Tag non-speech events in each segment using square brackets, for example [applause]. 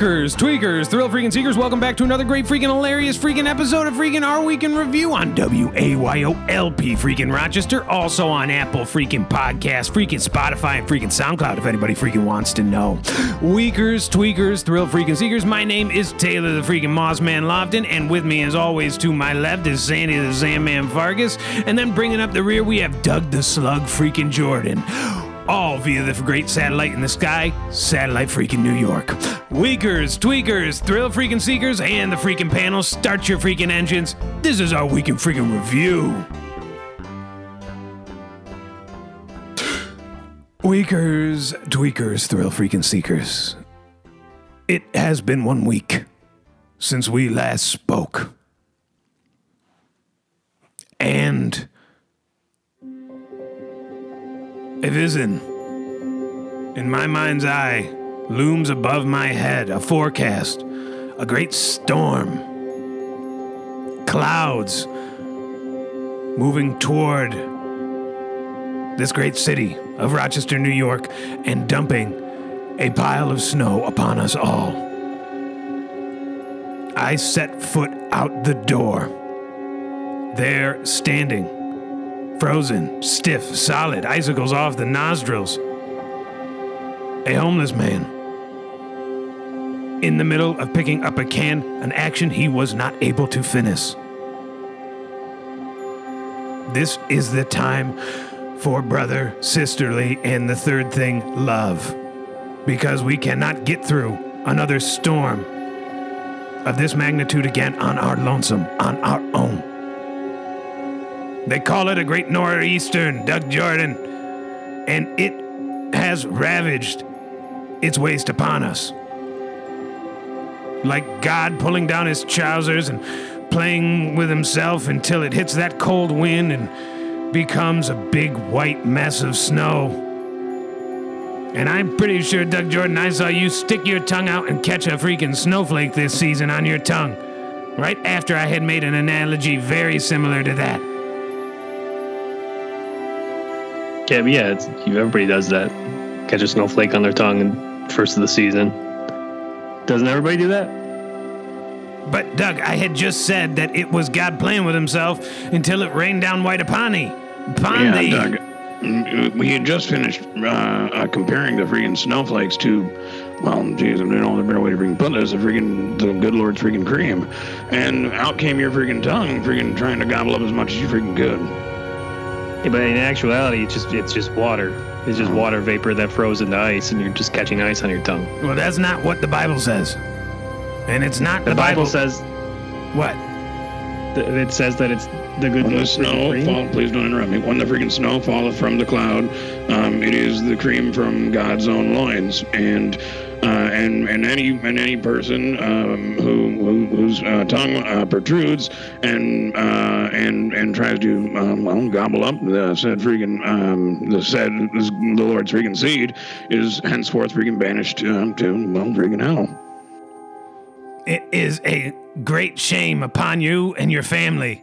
Tweakers, tweakers, thrill freaking seekers, welcome back to another great freaking hilarious freaking episode of freaking Our Week in Review on WAYOLP freaking Rochester, also on Apple freaking Podcast, freaking Spotify, and freaking SoundCloud if anybody freaking wants to know. Weakers, tweakers, thrill freaking seekers, my name is Taylor the freaking Mossman Lofton, and with me as always to my left is Sandy the Sandman Vargas, and then bringing up the rear we have Doug the Slug freaking Jordan all via the great satellite in the sky, Satellite Freaking New York. Weakers, tweakers, thrill freaking seekers, and the freaking panel, start your freaking engines. This is our week in freaking review. Weakers, tweakers, thrill freaking seekers. It has been one week since we last spoke. And a vision, in my mind's eye, looms above my head a forecast, a great storm. Clouds moving toward this great city of Rochester, New York, and dumping a pile of snow upon us all. I set foot out the door. There, standing, frozen, stiff, solid, icicles off the nostrils. A homeless man. In the middle of picking up a can, an action he was not able to finish. This is the time for brother, sisterly, and the third thing, love. Because we cannot get through another storm of this magnitude again on our lonesome, on our own. They call it a great nor'eastern, Doug Jordan, and it has ravaged its waste upon us. Like God pulling down his trousers and playing with himself until it hits that cold wind and becomes a big white mess of snow. And I'm pretty sure, Doug Jordan, I saw you stick your tongue out and catch a freaking snowflake this season on your tongue. Right after I had made an analogy very similar to that. Yeah, yeah, it's, everybody does that. Catch a snowflake on their tongue in first of the season. Doesn't everybody do that? But Doug, I had just said that it was God playing with himself until it rained down white upon thee. Upon Yeah, thee. Doug. We had just finished uh, uh, comparing the freaking snowflakes to, well, geez, I don't know the better way to freaking put this, the freaking, the good Lord's freaking cream. And out came your freaking tongue, freaking trying to gobble up as much as you freaking could. Yeah, but in actuality, it's just it's just water. It's just water vapor that froze into ice, and you're just catching ice on your tongue. Well, that's not what the Bible says. And it's not The, the, Bible, says what? th- it says that it's the good When the snow cream. fall, please don't interrupt me. When the freaking snow falleth from the cloud, um, it is the cream from God's own loins, and uh, and and any and any person um, who, who whose uh, tongue uh, protrudes and uh, and and tries to um, well, gobble up the said freaking um, the said the Lord's freaking seed is henceforth freaking banished um, to well freaking hell. It is a great shame upon you and your family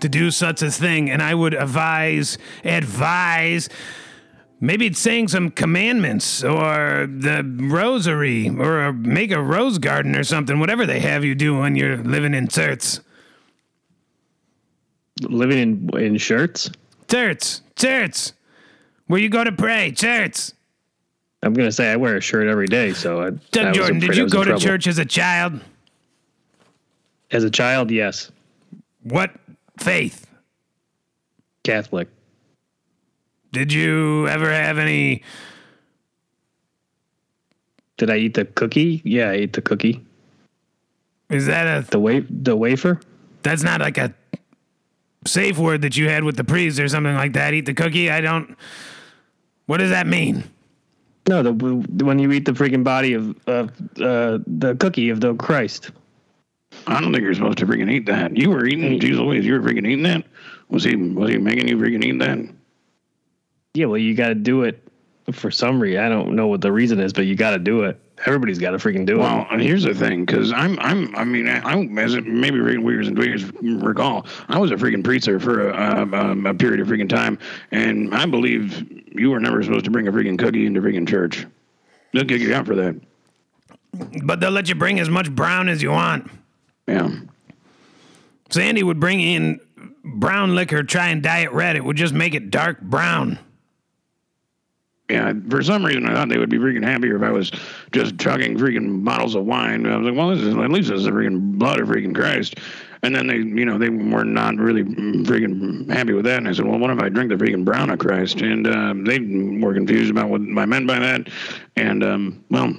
to do such a thing, and I would advise, advise, maybe it's saying some commandments or the rosary or make a rose garden or something, whatever they have you do when you're living in church. Living in in shirts. Church, church, where you go to pray, church. I'm gonna say I wear a shirt every day, so I. Doug Jordan, did you go to church as a child? as a child? Yes, What faith? Catholic. Did you ever have any Did I eat the cookie? Yeah, I ate the cookie. is that a The wa- the wafer. that's not like a safe word that you had with the priest or something like that. Eat the cookie. I don't. What does that mean? No, the when you eat the freaking body of of uh, the cookie of the Christ. I don't think you're supposed to freaking eat that. You were eating, Jesus Louise, you were freaking eating that? Was he, was he making you freaking eat that? Yeah, well, you got to do it for some reason. I don't know what the reason is, but you got to do it. Everybody's got to freaking do it. Well, it. and here's the thing, because I'm, I'm, I mean, I, I as it maybe freaking and tweakers recall, I was a freaking preacher for a, a, a period of freaking time, and I believe you were never supposed to bring a freaking cookie into freaking church. They'll kick you out for that. but they'll let you bring as much brown as you want. Yeah. Sandy would bring in brown liquor, try and dye it red. It would just make it dark brown. Yeah, for some reason I thought they would be freaking happier if I was just chugging freaking bottles of wine. I was like, well, this is at least this is the freaking blood of freaking Christ. And then they, you know, they were not really freaking happy with that. And I said, well, what if I drink the freaking brown of Christ? And uh, they were confused about what I meant by that. And um, well,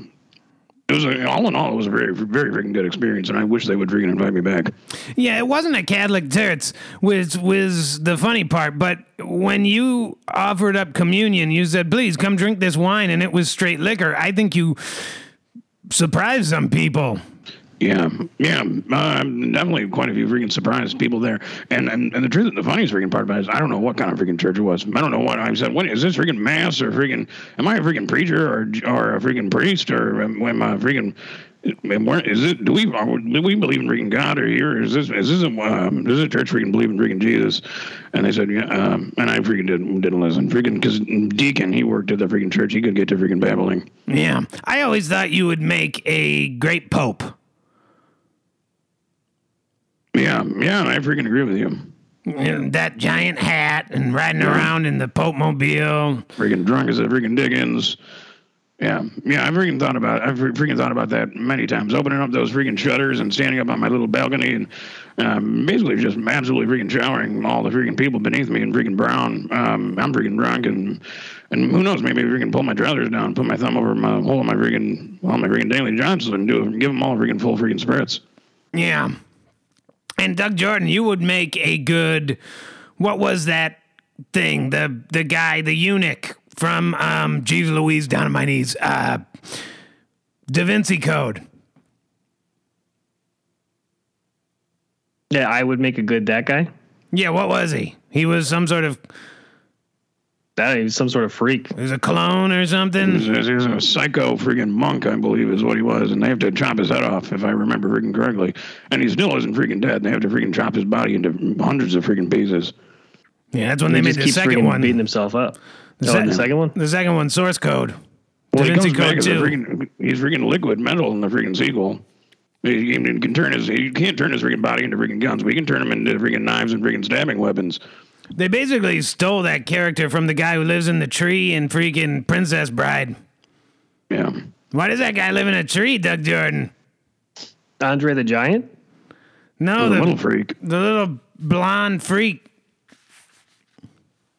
it was a, all in all, it was a very, very freaking good experience, and I wish they would freaking invite me back. Yeah, it wasn't a Catholic church, was was the funny part. But when you offered up communion, you said, "Please come drink this wine," and it was straight liquor. I think you surprised some people. Yeah, yeah, uh, definitely quite a few freaking surprised people there. And, and and the truth, the funniest freaking part about it is I don't know what kind of freaking church it was. I don't know what I said. What is this freaking mass or freaking? Am I a freaking preacher or or a freaking priest or am, am I a freaking? Is it? Do we do we believe in freaking God or here? Is this is this a um, does this church freaking believe in freaking Jesus? And they said yeah, um, and I freaking didn't didn't listen freaking because Deacon he worked at the freaking church he could get to freaking babbling. Yeah, I always thought you would make a great pope. Yeah, yeah, I freaking agree with you. And that giant hat and riding around in the Pope Mobile. Freaking drunk as a freaking Dickens. Yeah, yeah, I've freaking thought about I've freaking thought about that many times. Opening up those freaking shutters and standing up on my little balcony and um, basically just absolutely freaking showering all the freaking people beneath me in freaking brown. Um, I'm freaking drunk and and who knows, maybe freaking pull my trousers down, put my thumb over my hole of my freaking well, my freaking Daily Johnson and do give them all freaking full freaking spritz. Yeah. And Doug Jordan, you would make a good. What was that thing? The the guy, the eunuch from um, Jeeves Louise down on my knees. Uh, da Vinci Code. Yeah, I would make a good that guy. Yeah, what was he? He was some sort of. That he was some sort of freak. He was a clone or something. He was, he was a psycho freaking monk, I believe, is what he was, and they have to chop his head off, if I remember freaking correctly. And he still isn't freaking dead. They have to freaking chop his body into hundreds of freaking pieces. Yeah, that's when they He made just the keeps second one. beating himself up. Oh, sec- the second one. The second one, Source Code. Well, Da he Vinci comes back Code as a freaking, he's freaking liquid metal in the freaking sequel. He, he can turn his, he can't turn his freaking body into freaking guns, We can turn them into freaking knives and freaking stabbing weapons. They basically stole that character from the guy who lives in the tree in freaking Princess Bride. Yeah. Why does that guy live in a tree, Doug Jordan? Andre the Giant. No, the the, little freak. the little blonde freak.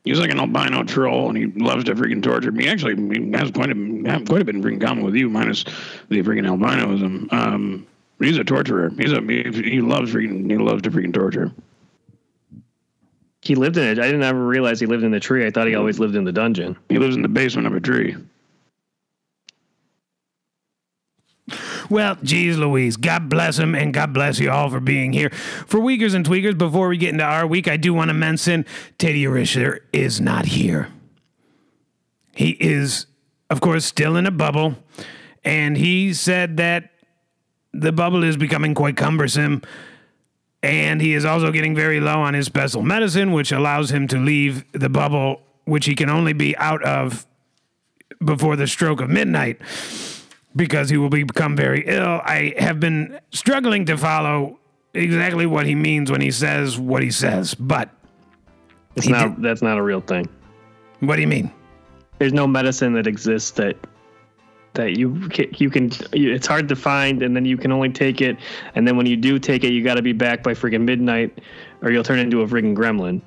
He's like an albino troll, and he loves to freaking torture me. Actually, he has quite a have quite a bit in freaking common with you, minus the freaking albinoism. Um, he's a torturer. He's a he, he loves freaking he loves to freaking torture. He lived in it. I didn't ever realize he lived in the tree. I thought he always lived in the dungeon. He lives in the basement of a tree. Well, geez, Louise, God bless him and God bless you all for being here. For Weakers and Tweakers, before we get into our week, I do want to mention Teddy Risher is not here. He is, of course, still in a bubble, and he said that the bubble is becoming quite cumbersome. And he is also getting very low on his special medicine, which allows him to leave the bubble, which he can only be out of before the stroke of midnight because he will become very ill. I have been struggling to follow exactly what he means when he says what he says. But It's not. That's not a real thing. what do you mean? There's no medicine that exists that that you ca- you can. It's hard to find, and then you can only take it. And then when you do take it, you got to be back by freaking midnight, or you'll turn into a freaking gremlin.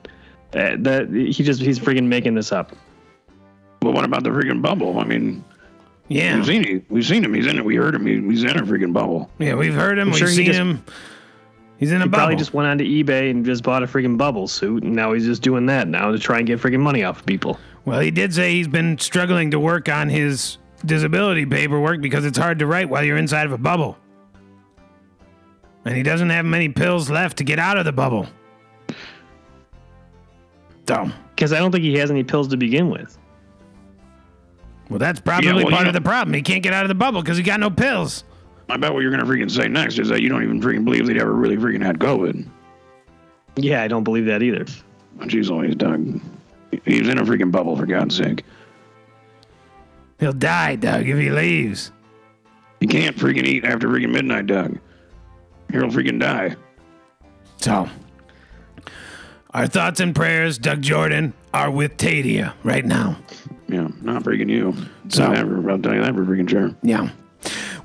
Uh, that he just he's freaking making this up. But what about the freaking bubble? I mean, Yeah, we've seen it. We've seen him. He's in it. We heard him. He's in a freaking bubble. yeah, we've heard him. We've sure he seen just- him. He's in a He bubble. probably just went onto eBay and just bought a freaking bubble suit, and now he's just doing that now to try and get freaking money off of people. well, he did say he's been struggling to work on his disability paperwork because it's hard to write while you're inside of a bubble. And he doesn't have many pills left to get out of the bubble. So, Because I don't think he has any pills to begin with. well, that's probably Yeah, well, part you of the problem. He can't get out of the bubble because he got no pills. I bet what you're gonna freaking say next is that you don't even freaking believe that he ever really freaking had COVID. Yeah, I don't believe that either. Jeez, always Doug. He was in a freaking bubble for God's sake. He'll die, Doug, if he leaves. You can't freaking eat after freaking midnight, Doug. You'll freaking die. So, our thoughts and prayers, Doug Jordan, are with Tadia right now. Yeah, not freaking you. So- So never, I'll tell you that for freaking sure. Yeah.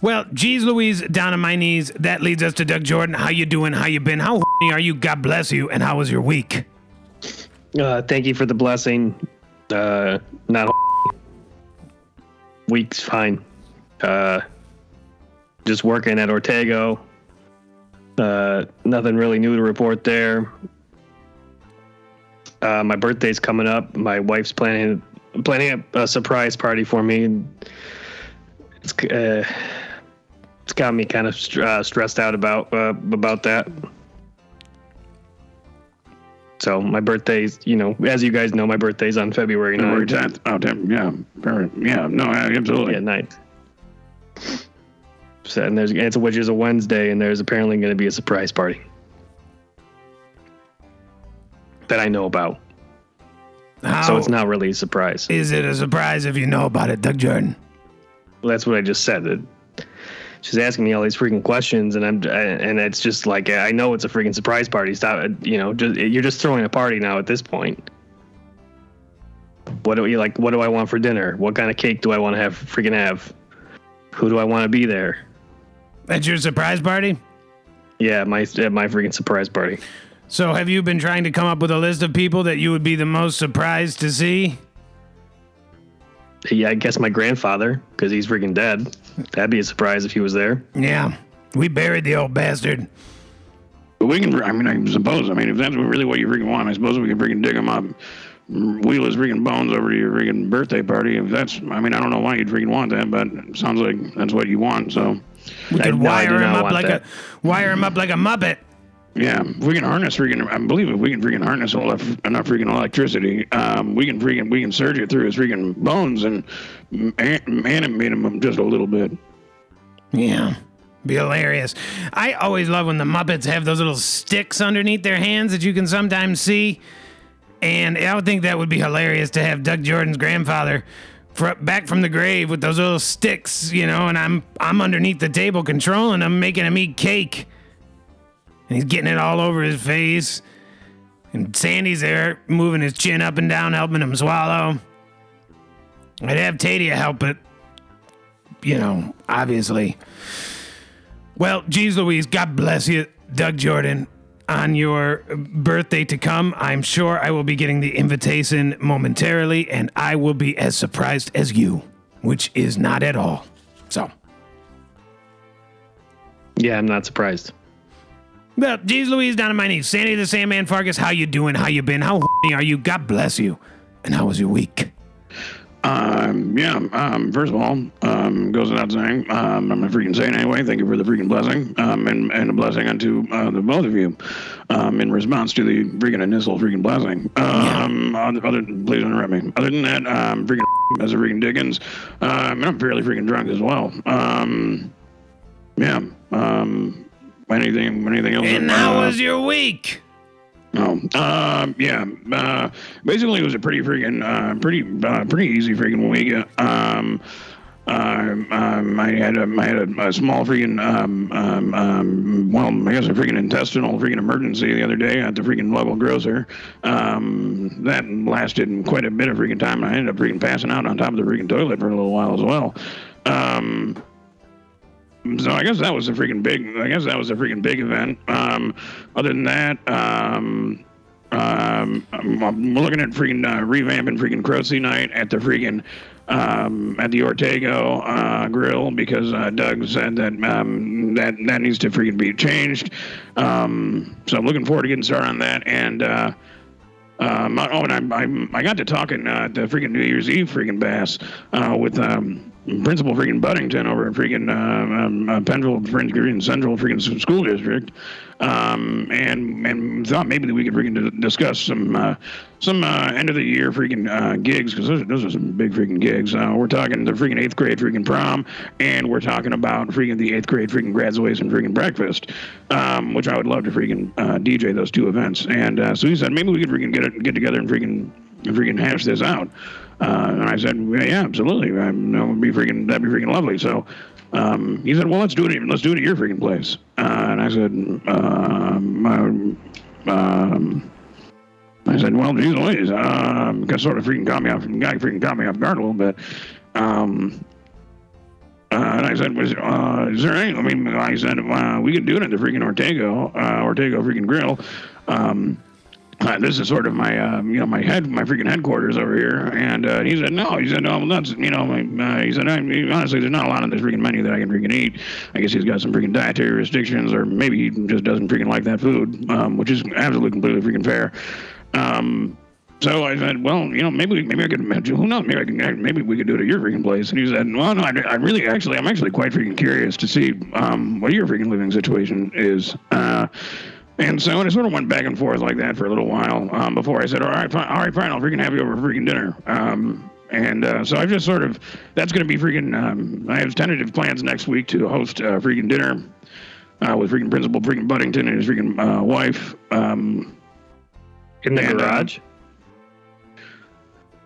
Well, geez Louise, down on my knees. That leads us to Doug Jordan. How you doing? How you been? How horny are you? God bless you. And how was your week? Uh, thank you for the blessing. Uh, not week's fine. Uh, just working at Ortego. Uh, nothing really new to report there. Uh, my birthday's coming up. My wife's planning planning a, a surprise party for me. It's uh, it's got me kind of str- uh, stressed out about uh, about that. So my birthday's, you know, as you guys know, my birthday's on February February 9th. 10th. Oh, 10th. Yeah. Very, yeah. No, absolutely. Yeah, 9th. So, and there's it's which is a Wednesday, and there's apparently going to be a surprise party that I know about. How So it's not really a surprise. is it a surprise if you know about it, Doug Jordan? Well, that's what I just said. It, she's asking me all these freaking questions, and I'm and it's just like I know it's a freaking surprise party. Stop, you know, just you're just throwing a party now at this point. What do you like? What do I want for dinner? What kind of cake do I want to have? Freaking have? Who do I want to be there? That's your surprise party? Yeah, my at my freaking surprise party. So have you been trying to come up with a list of people that you would be the most surprised to see? Yeah, I guess my grandfather because he's freaking dead. That'd be a surprise if he was there. Yeah. We buried the old bastard. But we can, I mean, I suppose, I mean, if that's really what you freaking want, I suppose we can freaking dig him up, wheel his freaking bones over to your freaking birthday party. If that's, I mean, I don't know why you'd freaking want that, but it sounds like that's what you want. So, We I- could I do wire him up like that. a wire him up like a muppet. Yeah, if we can harness freaking, I believe if we can freaking harness enough, enough freaking electricity, um, we can freaking, we can surge it through his freaking bones and an- animate him just a little bit. Yeah. Be hilarious. I always love when the Muppets have those little sticks underneath their hands that you can sometimes see. And I would think that would be hilarious to have Doug Jordan's grandfather back from the grave with those little sticks, you know, and I'm I'm underneath the table controlling him, making him eat cake. And he's getting it all over his face. And Sandy's there moving his chin up and down, helping him swallow. I'd have Tadia help it, you know, obviously. Well, geez Louise, God bless you, Doug Jordan. On your birthday to come, I'm sure I will be getting the invitation momentarily, and I will be as surprised as you, which is not at all. So, Yeah, I'm not surprised. Well, geez Louise, down on my knees. Sandy the Sandman Vargas, how you doing? How you been? How horny are you? God bless you. And how was your week? Um, yeah, um, first of all, um, goes without saying, um, I'm a freaking saint anyway. Thank you for the freaking blessing, um, and, and a blessing unto uh, the both of you, um, in response to the freaking initial freaking blessing. Um, other, other, please don't interrupt me. Other than that, um, freaking [laughs] as a freaking Dickens, um, and I'm fairly freaking drunk as well. Um, yeah, um, anything, anything else? And how uh, was your week? Oh, um, yeah. Uh, basically, it was a pretty freaking, uh, pretty, uh, pretty easy freaking week. Um, um, um, I had a, I had a, a small freaking, um, um, um, well, I guess a freaking intestinal freaking emergency the other day at the freaking local grocer. Um, that lasted quite a bit of freaking time. And I ended up freaking passing out on top of the freaking toilet for a little while as well. Um, so I guess that was a freaking big. I guess that was a freaking big event. Um, other than that, um, um, I'm, I'm looking at freaking uh, revamping freaking Crocy night at the freaking um, at the Ortego uh, grill because uh, Doug said that um, that that needs to freaking be changed. Um, so I'm looking forward to getting started on that and. Uh, um, oh, and I, I, I got to talking uh, at the freaking New Year's Eve freaking bass uh, with um, Principal freaking Buddington over at freaking uh, um, uh, Penfield freaking Central freaking School District, um, and and thought maybe we could freaking discuss some uh, some uh, end of the year freaking uh, gigs because those, those are some big freaking gigs. Uh, we're talking the freaking eighth grade freaking prom, and we're talking about freaking the eighth grade freaking graduation and freaking breakfast, um, which I would love to freaking DJ those two events. And so he said maybe we could freaking get it, get together and freaking freaking hash this out. Uh, and I said, yeah, absolutely. I, that would be freaking that'd be freaking lovely. So um, he said, well, let's do it. Let's do it at your freaking place. Uh, and I said, um, uh, um, I said, well, geez Louise, um, because sort of freaking caught me off, guy freaking caught me off guard a little bit. Um, uh, and I said, was, uh, is there any, I mean, I said, uh, we could do it at the freaking Ortego, uh, Ortego freaking grill. Um, uh, this is sort of my, uh, you know, my head, my freaking headquarters over here. And uh, he said, no. He said, no, that's, you know, my, uh, he said, I, honestly, there's not a lot on this freaking menu that I can freaking eat. I guess he's got some freaking dietary restrictions, or maybe he just doesn't freaking like that food, um, which is absolutely completely freaking fair. Um, so I said, well, you know, maybe maybe I could, who knows, maybe I can, maybe we could do it at your freaking place. And he said, well, no, I, I really, actually, I'm actually quite freaking curious to see um, what your freaking living situation is. Uh, and so it sort of went back and forth like that for a little while um, before I said, all right, fine, all right, fine, I'll freaking have you over for freaking dinner. Um, and uh, so I've just sort of, that's going to be freaking, um, I have tentative plans next week to host uh, freaking dinner uh, with freaking Principal freaking Buddington and his freaking uh, wife. Um, In the And, uh, garage?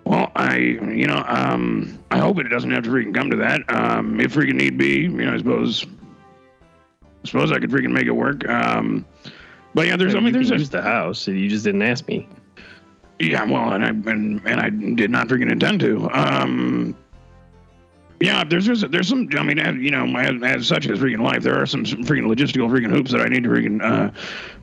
well, I, you know, um, I hope it doesn't have to freaking come to that. Um, if freaking need be, you know, I suppose, I suppose I could freaking make it work. Um, but yeah, there's, I mean, there's use the house. You just didn't ask me. Yeah, well, and I and, and I did not freaking intend to. Um, yeah, there's there's, there's some. I mean, as, you know, as, as such as freaking life, there are some, some freaking logistical freaking hoops that I need to freaking uh,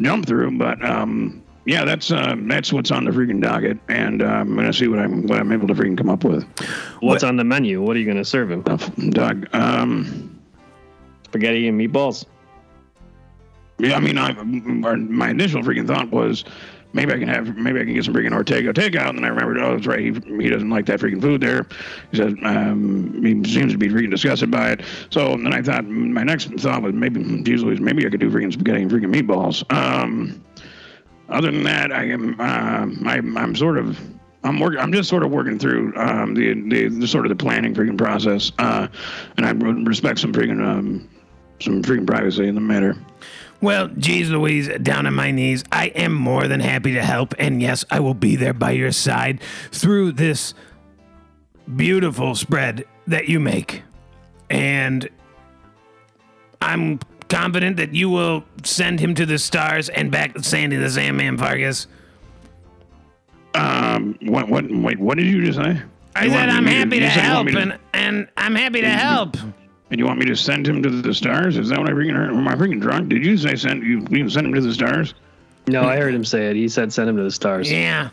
jump through. But um, yeah, that's uh, that's what's on the freaking docket, and uh, I'm gonna see what I'm what I'm able to freaking come up with. What's on the menu? What are you going to serve him? Doug, um, Spaghetti and meatballs. Yeah, I mean, I my initial freaking thought was. Maybe I can have, maybe I can get some freaking Ortego takeout. And then I remembered, oh, that's right, he, he doesn't like that freaking food there. He said, um, he seems to be freaking disgusted by it. So then I thought, my next thought was maybe, maybe I could do freaking spaghetti and freaking meatballs. Um, other than that, I am, uh, I, I'm sort of, I'm working. I'm just sort of working through um, the, the the sort of the planning freaking process, uh, and I respect some freaking um, some freaking privacy in the matter. Well, geez Louise, down on my knees, I am more than happy to help. And yes, I will be there by your side through this beautiful spread that you make. And I'm confident that you will send him to the stars and back Sandy the Sandman Vargas. Um, what what wait? What did you just say? I You said want I'm happy you to said you want help, to- and, and I'm happy to help. And you want me to send him to the stars? Is that what I freaking heard? Am I freaking drunk? Did you say send you, you can send him to the stars? No, I heard him say it. He said send him to the stars Yeah,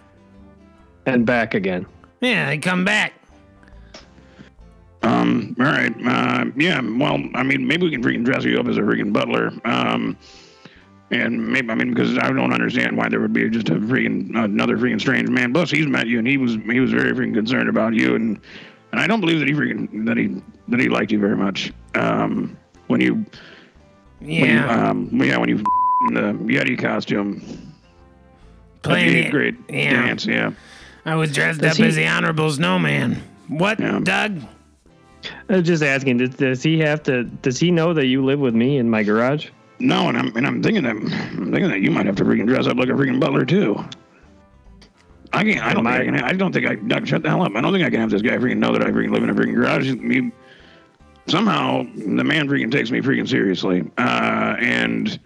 and back again. yeah, they come back. Um, all right. Uh, yeah. Well, I mean, maybe we can freaking dress you up as a freaking butler. Um, and maybe I mean because I don't understand why there would be just a freaking another freaking strange man. Plus, he's met you and he was he was very freaking concerned about you and and I don't believe that he freaking that he that he liked you very much. Um, when you when you, Yeah, um, yeah, when you in the Yeti costume. playing the- great yeah. dance, yeah. I was dressed Does up he- as the Honorable Snowman. What, Yeah. Doug? I was just asking, does, does he have to? Does he know that you live with me in my garage? No, and I'm and I'm thinking that I'm thinking that you might have to freaking dress up like a freaking butler too. I can't. I don't My- think I can. I don't think I. Doug, shut the hell up. I don't think I can have this guy freaking know that I freaking live in a freaking garage. Somehow the man freaking takes me freaking seriously, uh, and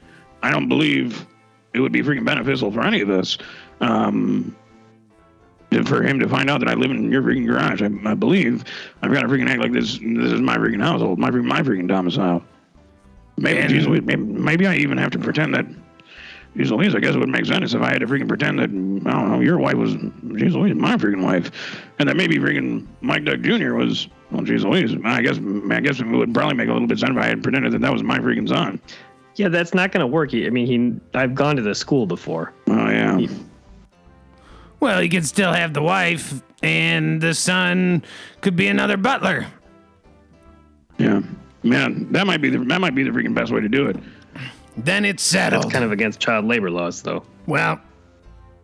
I don't believe it would be freaking beneficial for any of us. Um, to- for him to find out that I live in your freaking garage, I, I believe I've got to freaking act like this. This is my freaking household, my freaking- my freaking domicile. Maybe, And- geez, maybe, maybe I even have to pretend that. Geez Louise, I guess it would make sense if I had to freaking pretend that I don't know your wife was geez Louise, my freaking wife, and that maybe freaking Mike Doug Jr. was well, geez Louise. I guess I guess it would probably make a little bit sense if I had pretended that that was my freaking son. Yeah, that's not going to work. I mean, he. I've gone to the school before. Oh yeah, Well, he could still have the wife, and the son could be another butler. yeah, man. That might be the that might be the freaking best way to do it. Then it's settled. That's kind of against child labor laws, though. well,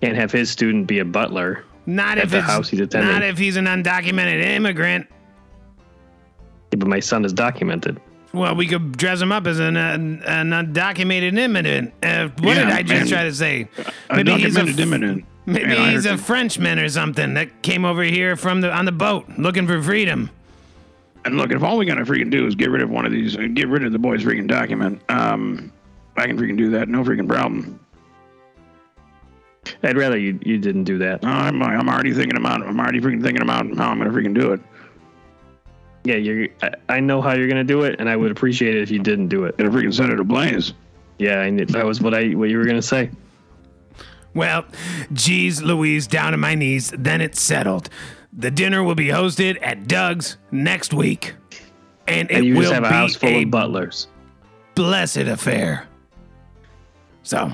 Can't have his student be a butler. not At if the it's house he's attending. not if he's an undocumented immigrant. Yeah, but my son is documented. Well, we could dress him up as an, uh, an undocumented immigrant. Uh, what Yeah, did I just man. try to say? A documented immigrant. Maybe Man, he's a Frenchman or something that came over here from the on the boat looking for freedom. And look, if all we gotta freaking do is get rid of one of these, uh, get rid of the boy's freaking document, um, I can freaking do that. No freaking problem. I'd rather you you didn't do that. I'm, I'm already thinking about. I'm already freaking thinking about how I'm gonna freaking do it. Yeah, you're. I, I know how you're gonna do it, and I would appreciate it if you didn't do it. Gonna freaking set it ablaze. Yeah, I knew, that was what I what you were gonna say. Well, geez Louise, down to my knees, then it's settled. The dinner will be hosted at Doug's next week. And it And you will just have a be house full a of butlers. blessed affair. So,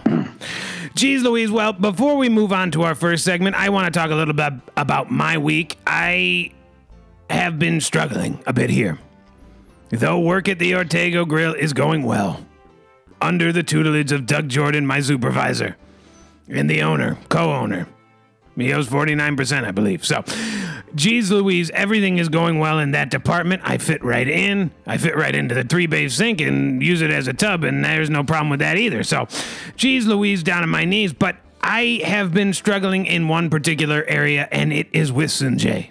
geez Louise, well, before we move on to our first segment, I want to talk a little bit about my week. I have been struggling a bit here. Though work at the Ortego Grill is going well, under the tutelage of Doug Jordan, my supervisor, and the owner, co owner. He owes 49%, I believe. So, geez Louise, everything is going well in that department. I fit right in. I fit right into the three bay sink and use it as a tub, and there's no problem with that either. So, geez Louise, down on my knees. But I have been struggling in one particular area, and it is with Sunjay.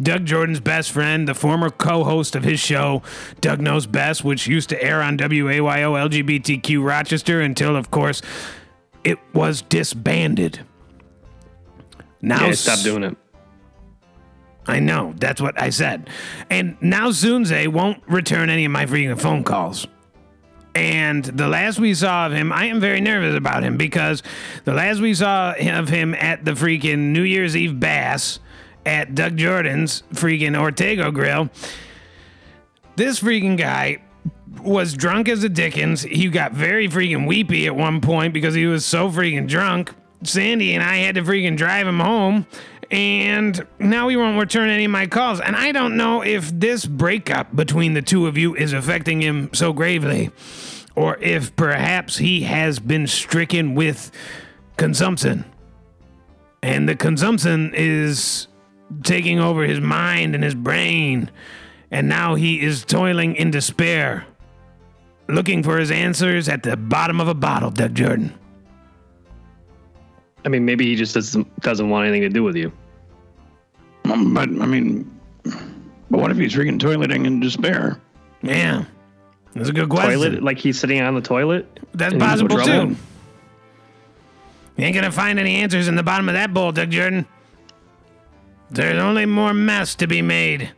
Doug Jordan's best friend, the former co host of his show, Doug Knows Best, which used to air on WAYO LGBTQ Rochester until, of course, it was disbanded. Now, Yeah, stop doing it. I know, that's what I said. And now Zunze won't return any of my freaking phone calls. And the last we saw of him, I am very nervous about him because the last we saw of him at the freaking New Year's Eve bass at Doug Jordan's freaking Ortego Grill, this freaking guy was drunk as a dickens. He got very freaking weepy at one point because he was so freaking drunk. Sandy and I had to freaking drive him home, and now he won't return any of my calls. And I don't know if this breakup between the two of you is affecting him so gravely, or if perhaps he has been stricken with consumption. And the consumption is taking over his mind and his brain, and now he is toiling in despair, looking for his answers at the bottom of a bottle, Doug Jordan. I mean, maybe he just doesn't doesn't want anything to do with you. Um, but I mean, but what if he's freaking toileting in despair? Yeah. That's a good question. Toilet, like he's sitting on the toilet. That's and he's in possible trouble? too. You ain't gonna find any answers in the bottom of that bowl, Doug Jordan. There's only more mess to be made.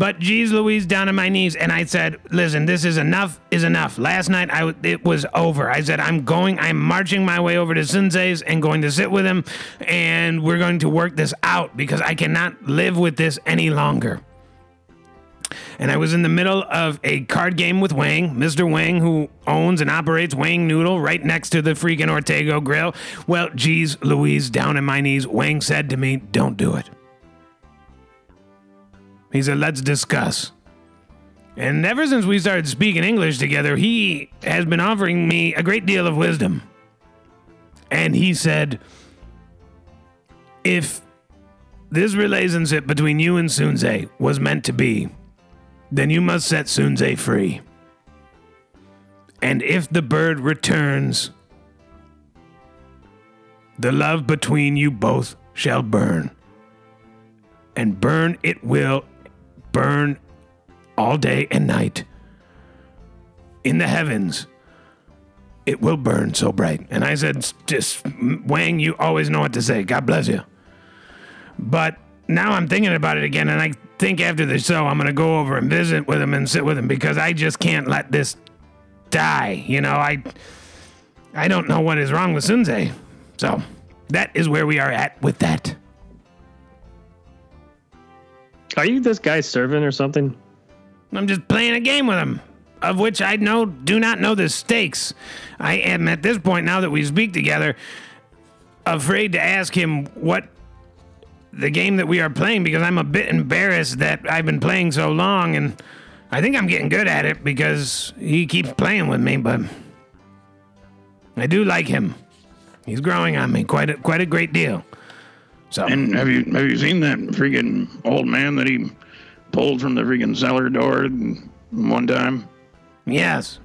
But geez Louise down on my knees, and I said, listen, this is enough is enough. Last night I it was over. I said, I'm going, I'm marching my way over to Sunzay's and going to sit with him, and we're going to work this out because I cannot live with this any longer and I was in the middle of a card game with Wang, Mr. Wang, who owns and operates Wang Noodle right next to the freaking Ortego Grill. Well, geez, Louise, down on my knees, Wang said to me, Don't do it. He said, Let's discuss. And ever since we started speaking English together, he has been offering me a great deal of wisdom. And he said, If this relationship between you and Sunze was meant to be, then you must set Sunze free. And if the bird returns, the love between you both shall burn. And burn it will burn all day and night. In the heavens, it will burn so bright. And I said, just, Wang, you always know what to say. God bless you. But now I'm thinking about it again, and I think after the show, I'm going to go over and visit with him and sit with him because I just can't let this die. You know, I I don't know what is wrong with Sunze. So that is where we are at with that. Are you this guy's servant or something? I'm just playing a game with him, of which I know do not know the stakes. I am at this point now that we speak together, afraid to ask him what the game that we are playing because I'm a bit embarrassed that I've been playing so long and I think I'm getting good at it because he keeps playing with me, but I do like him. He's growing on me quite a, quite a great deal. So And have you have you seen that freaking old man that he pulled from the freaking cellar door one time? Yes.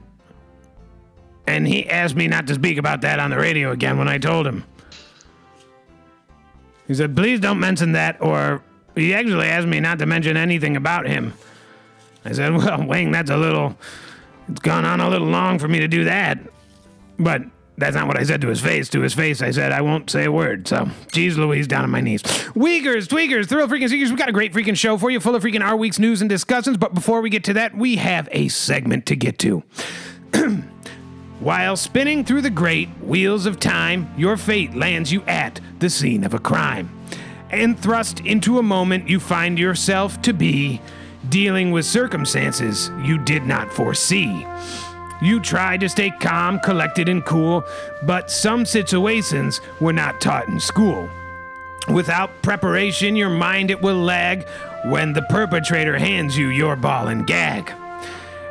And he asked me not to speak about that on the radio again when I told him. He said, please don't mention that, or he actually asked me not to mention anything about him. I said, [laughs] well, Wayne, that's a little, it's gone on a little long for me to do that. But that's not what I said to his face. To his face, I said, I won't say a word. So, geez Louise, down on my knees. Weakers, tweakers, thrill freaking seekers, we got a great freaking show for you, full of freaking our week's news and discussions. But before we get to that, we have a segment to get to. [clears throat] While spinning through the great wheels of time, your fate lands you at the scene of a crime. And thrust into a moment you find yourself to be dealing with circumstances you did not foresee. You try to stay calm, collected, and cool, but some situations were not taught in school. Without preparation, your mind it will lag when the perpetrator hands you your ball and gag.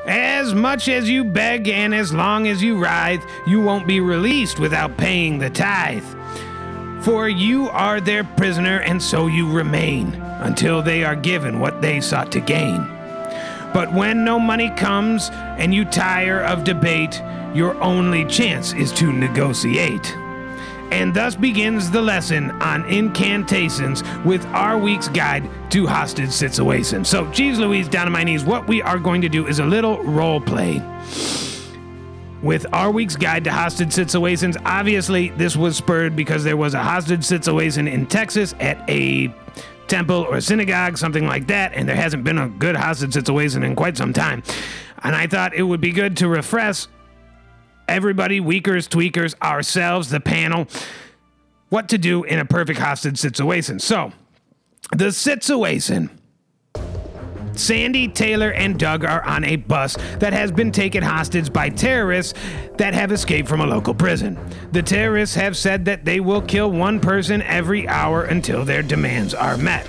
As much as you beg and as long as you writhe, you won't be released without paying the tithe. For you are their prisoner, and so you remain until they are given what they sought to gain. But when no money comes and you tire of debate, your only chance is to negotiate. And thus begins the lesson on incantations with our week's guide to hostage situations. So, geez Louise, down on my knees, what we are going to do is a little role play with our week's guide to hostage situations. Obviously, this was spurred because there was a hostage situation in Texas at a temple or synagogue, something like that, and there hasn't been a good hostage situation in quite some time. And I thought it would be good to refresh everybody, weakers, tweakers, ourselves, the panel, what to do in a perfect hostage situation. So, the situation. Sandy, Taylor, and Doug are on a bus that has been taken hostage by terrorists that have escaped from a local prison. The terrorists have said that they will kill one person every hour until their demands are met.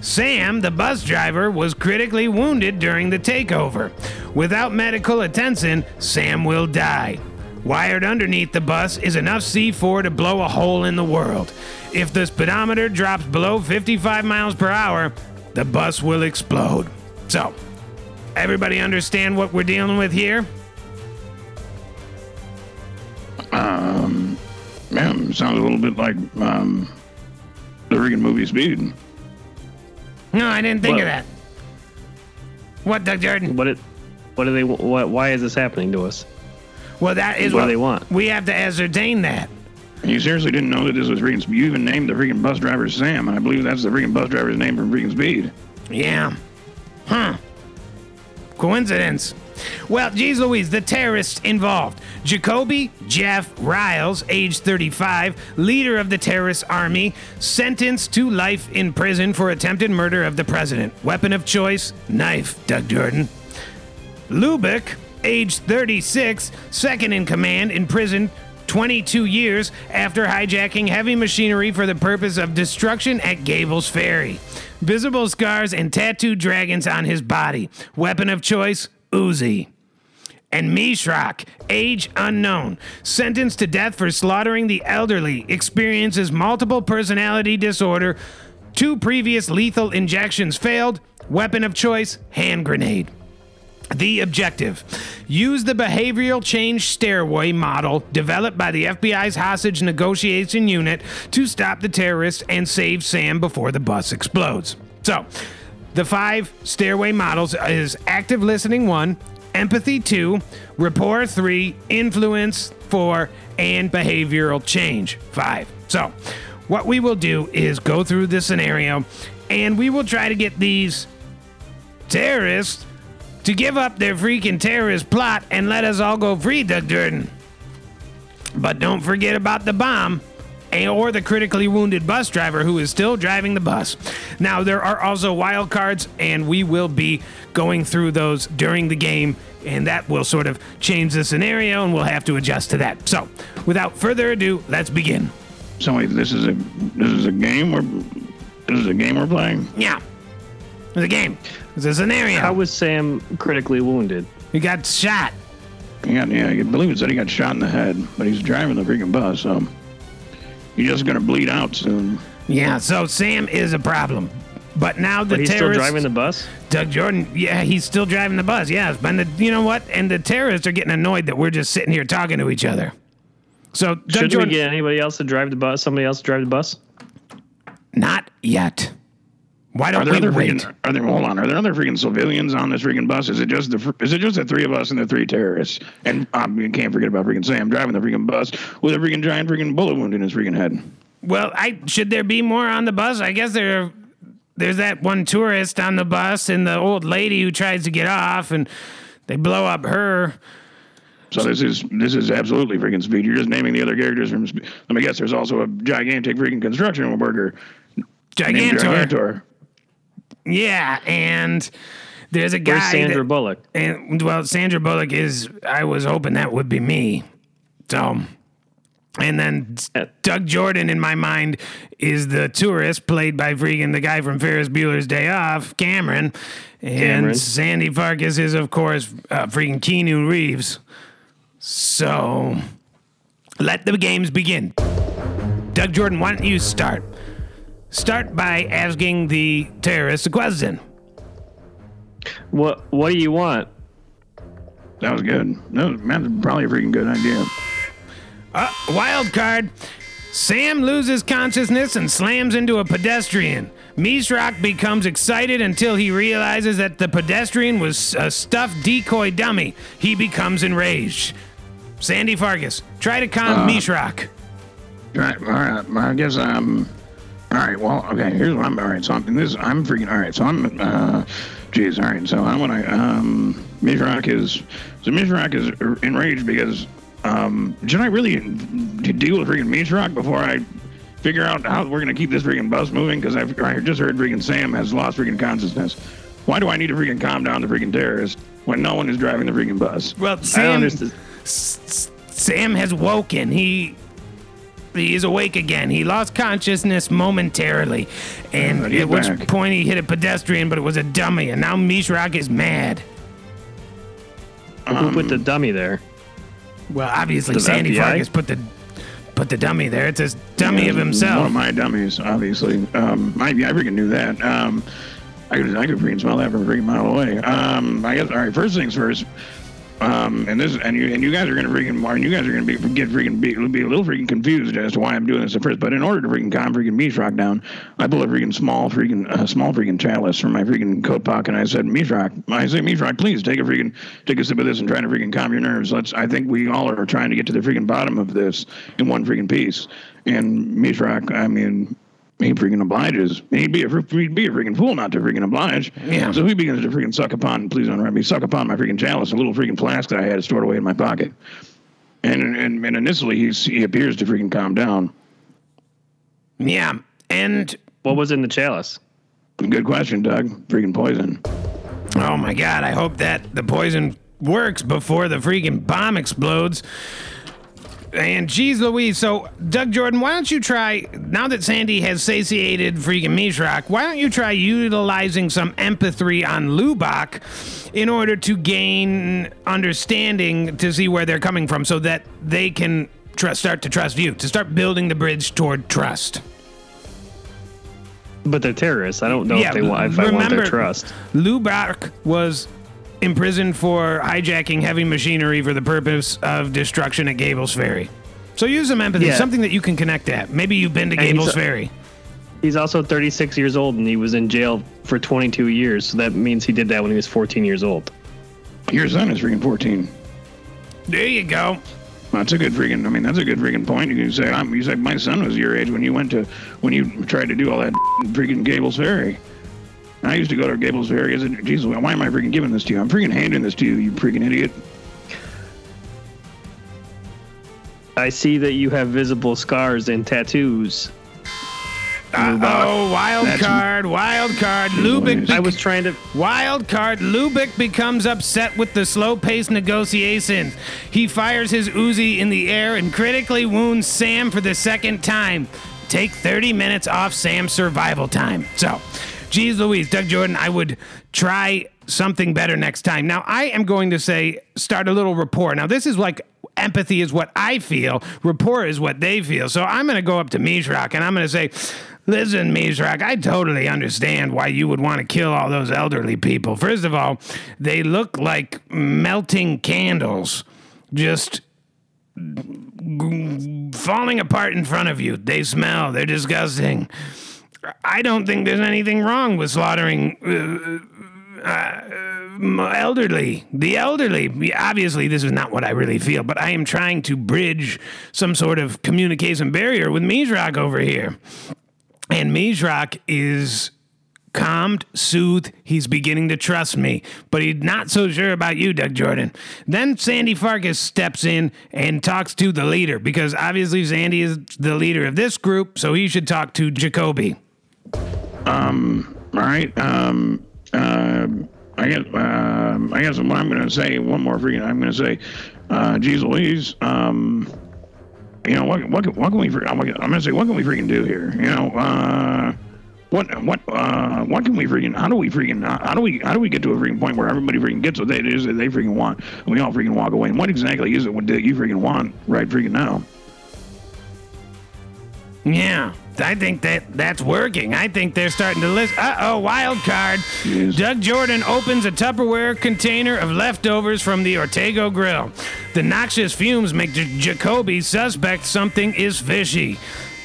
Sam, the bus driver, was critically wounded during the takeover. Without medical attention, Sam will die. Wired underneath the bus is enough C4 to blow a hole in the world. If the speedometer drops below 55 miles per hour, the bus will explode. So, everybody understand what we're dealing with here? Um, man, sounds a little bit like um, the freaking movie Speed. No, I didn't think What? of that. What, Doug Jordan? What it? What do they? What? Why is this happening to us? Well, that is What what they want? We have to ascertain that. You seriously didn't know that this was freaking You even named the freaking bus driver Sam, and I believe that's the freaking bus driver's name from freaking Speed. Yeah. Huh. Coincidence. Well, geez Louise, the terrorists involved. Jacoby Jeff Riles, age 35, leader of the terrorist army, sentenced to life in prison for attempted murder of the president. Weapon of choice, knife, Doug Jordan. Lubick, age 36, second in command, in prison 22 years after hijacking heavy machinery for the purpose of destruction at Gables Ferry. Visible scars and tattooed dragons on his body. Weapon of choice, Uzi. And Mishrak, age unknown, sentenced to death for slaughtering the elderly, experiences multiple personality disorder. Two previous lethal injections failed. Weapon of choice, hand grenade. The objective use the behavioral change stairway model developed by the FBI's hostage negotiation unit to stop the terrorists and save Sam before the bus explodes. So, the five stairway models is active listening 1, empathy 2, rapport 3, influence 4, and behavioral change 5. So, what we will do is go through the scenario and we will try to get these terrorists to give up their freaking terrorist plot and let us all go free, Doug Durden. But don't forget about the bomb and- or the critically wounded bus driver who is still driving the bus. Now, there are also wild cards, and we will be going through those during the game, and that will sort of change the scenario, and we'll have to adjust to that. So, without further ado, let's begin. So wait, this is a this is a game we're this is a game we're playing. Yeah. It's a game. It's a scenario. How was Sam critically wounded? he got shot. He got, yeah, I believe it said he got shot in the head, but he's driving the freaking bus, so he's just gonna bleed out soon. Yeah, so Sam is a problem. But now the But he's still driving the bus. Doug Jordan, yeah, he's still driving the bus. Yes, but the, you know what? And the terrorists are getting annoyed that we're just sitting here talking to each other. So Doug Should we get anybody else to drive the bus? Somebody else to drive the bus? Not yet. Why Are don't there we other wait? freaking? Are there? Hold on. Are there other freaking civilians on this freaking bus? Is it just the? Is it just the three of us and the three terrorists? And um, can't forget about freaking Sam driving the freaking bus with a freaking giant freaking bullet wound in his freaking head. Well, I should there be more on the bus? I guess there there's that one tourist on the bus and the old lady who tries to get off and they blow up her. So this is this is absolutely freaking speed. You're just naming the other characters from. Let me guess. There's also a gigantic freaking construction worker Gigantor. Gigantor. Yeah, and there's a guy Where's Sandra that- Bullock? and well, Sandra Bullock is I was hoping that would be me. So and then Doug Jordan in my mind is the tourist played by freaking the guy from Ferris Bueller's Day Off, Cameron. And Cameron. Sandy Vargas is of course uh, freaking Keanu Reeves. So let the games begin. Doug Jordan, why don't you start? Start by asking the terrorist a question. What What do you want? That was good. No, man, that's probably a freaking good idea. Uh, wild card. Sam loses consciousness and slams into a pedestrian. Mishrak becomes excited until he realizes that the pedestrian was a stuffed decoy dummy. He becomes enraged. Sandy Vargas, try to calm Mishrak. Right. All right. I guess um. All right. Well. Okay. Here's what I'm. All right. So I'm this. I'm freaking. All right. So I'm. Uh. Geez. All right. So I'm gonna. Um. Mishrak is. So Mishrak is enraged because. Um. Should I really deal with freaking Mishrak before I figure out how we're gonna keep this freaking bus moving? Because I've I just heard freaking Sam has lost freaking consciousness. Why do I need to freaking calm down the freaking terrorist when no one is driving the freaking bus? Well, I don't Sam, understand. S- S- Sam has woken. He he is awake again. He lost consciousness momentarily, and at which back. point he hit a pedestrian, but it was a dummy. And now Mishrak is mad. Who put the dummy there? Well, obviously The Sandy FBI? Vargas put the put the dummy there. It's a dummy of himself. One of my dummies, obviously. Um, I, I freaking knew that. Um, I could, I could freaking smell that from a freaking mile away. Um, I guess. All right. First things first. Um, and this, and you, and you guys are gonna freaking, Martin. You guys are gonna be get freaking be, be a little freaking confused as to why I'm doing this at first. But in order to freaking calm freaking Mishrak down, I pull a freaking small freaking, uh, small freaking chalice from my freaking coat pocket. And I said, Mishrak, I say, Mishrak, please take a freaking, take a sip of this and try to freaking calm your nerves. Let's. I think we all are trying to get to the freaking bottom of this in one freaking piece. And Mishrak, I mean, he freaking obliges. He'd be a fr- he'd be a freaking fool not to freaking oblige. Yeah. So he begins to freaking suck upon. Please don't write me. Suck upon my freaking chalice, a little freaking flask that I had stored away in my pocket. And and, and initially he's, he appears to freaking calm down. Yeah, and What was in the chalice? Good question, Doug. Freaking poison. oh my god, I hope that the poison works before the freaking bomb explodes. And geez Louise, so Doug Jordan, why don't you try now that Sandy has satiated freaking Mishrak, why don't you try utilizing some empathy on Lubach in order to gain understanding to see where they're coming from so that they can trust, start to trust you, to start building the bridge toward trust. But they're terrorists. I don't know Yeah, if they want. If I want their remember- trust. Lubach was imprisoned for hijacking heavy machinery for the purpose of destruction at Gables Ferry. So use some empathy, Yeah. something that you can connect at. Maybe you've been to And he's Gables a- Ferry. He's also 36 years old and he was in jail for 22 years. So that means he did that when he was 14 years old. Your son is freaking 14. There you go. That's a good freaking. I mean, that's a good freaking point. You can say, I'm, you say, my son was your age when you went to, when you tried to do all that [laughs] freaking Gables Ferry. I used to go to Gables Ferry as a, Jesus, why am I freaking giving this to you? I'm freaking handing this to you, you freaking idiot. I see that you have visible scars and tattoos. Uh, oh, wild That's- card, wild card. Lubick, I was trying to. wild card. Lubick becomes upset with the slow-paced negotiations. He fires his Uzi in the air and critically wounds Sam for the second time. Take 30 minutes off Sam's survival time. So, geez Louise, Doug Jordan, I would try something better next time. Now, I am going to say start a little rapport. Now, this is like empathy is what I feel, rapport is what they feel. So I'm going to go up to Mishrak and I'm going to say, Listen, Mishrak, I totally understand why you would want to kill all those elderly people. First of all, they look like melting candles, just falling apart in front of you. They smell, they're disgusting. I don't think there's anything wrong with slaughtering uh, uh, elderly, the elderly. Obviously, this is not what I really feel, but I am trying to bridge some sort of communication barrier with Mizrak over here. And Mizrak is calmed, soothed. He's beginning to trust me, but he's not so sure about you, Doug Jordan. Then Sandy Vargas steps in and talks to the leader because obviously Sandy is the leader of this group, so he should talk to Jacoby. Um. All right. Um. Uh, I guess. Um. I guess what I'm going to say. One more freaking. I'm going to say. Uh. Geez Louise. Um. You know what? What? What can we? I'm going to say. What can we freaking do here? You know. Uh. What? What? Uh. What can we freaking? How do we freaking? How do we? How do we get to a freaking point where everybody freaking gets what they it is that they freaking want, and we all freaking walk away? And what exactly is it What that you freaking want right freaking now? Yeah, I think that that's working. I think they're starting to list. Uh oh, wild card. Yes. Doug Jordan opens a Tupperware container of leftovers from the Ortego grill. The noxious fumes make J- Jacoby suspect something is fishy.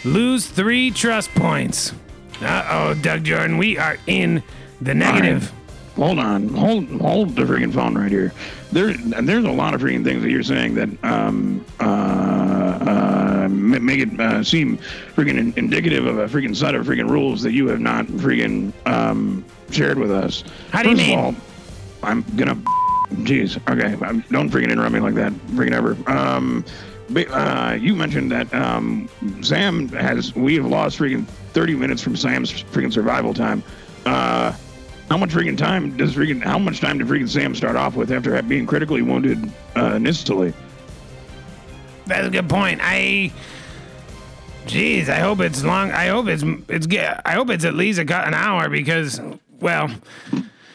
Lose three trust points. Uh oh, Doug Jordan, we are in the negative. Hold on, hold hold the freaking phone right here. There, there's a lot of freaking things that you're saying that um uh, uh make it uh, seem freaking in- indicative of a freaking set of freaking rules that you have not freaking um shared with us. How do you First mean? Of all, I'm gonna. Jeez. Okay. Don't freaking interrupt me like that. Freaking ever. Um, uh, you mentioned that um, Sam has. We have lost freaking 30 minutes from Sam's freaking survival time. Uh, how much freaking time does freaking? How much time did freaking Sam start off with after being critically wounded uh, initially? That's a good point. I. Jeez, I hope it's long. I hope it's it's. I hope it's at least a, an hour because, well,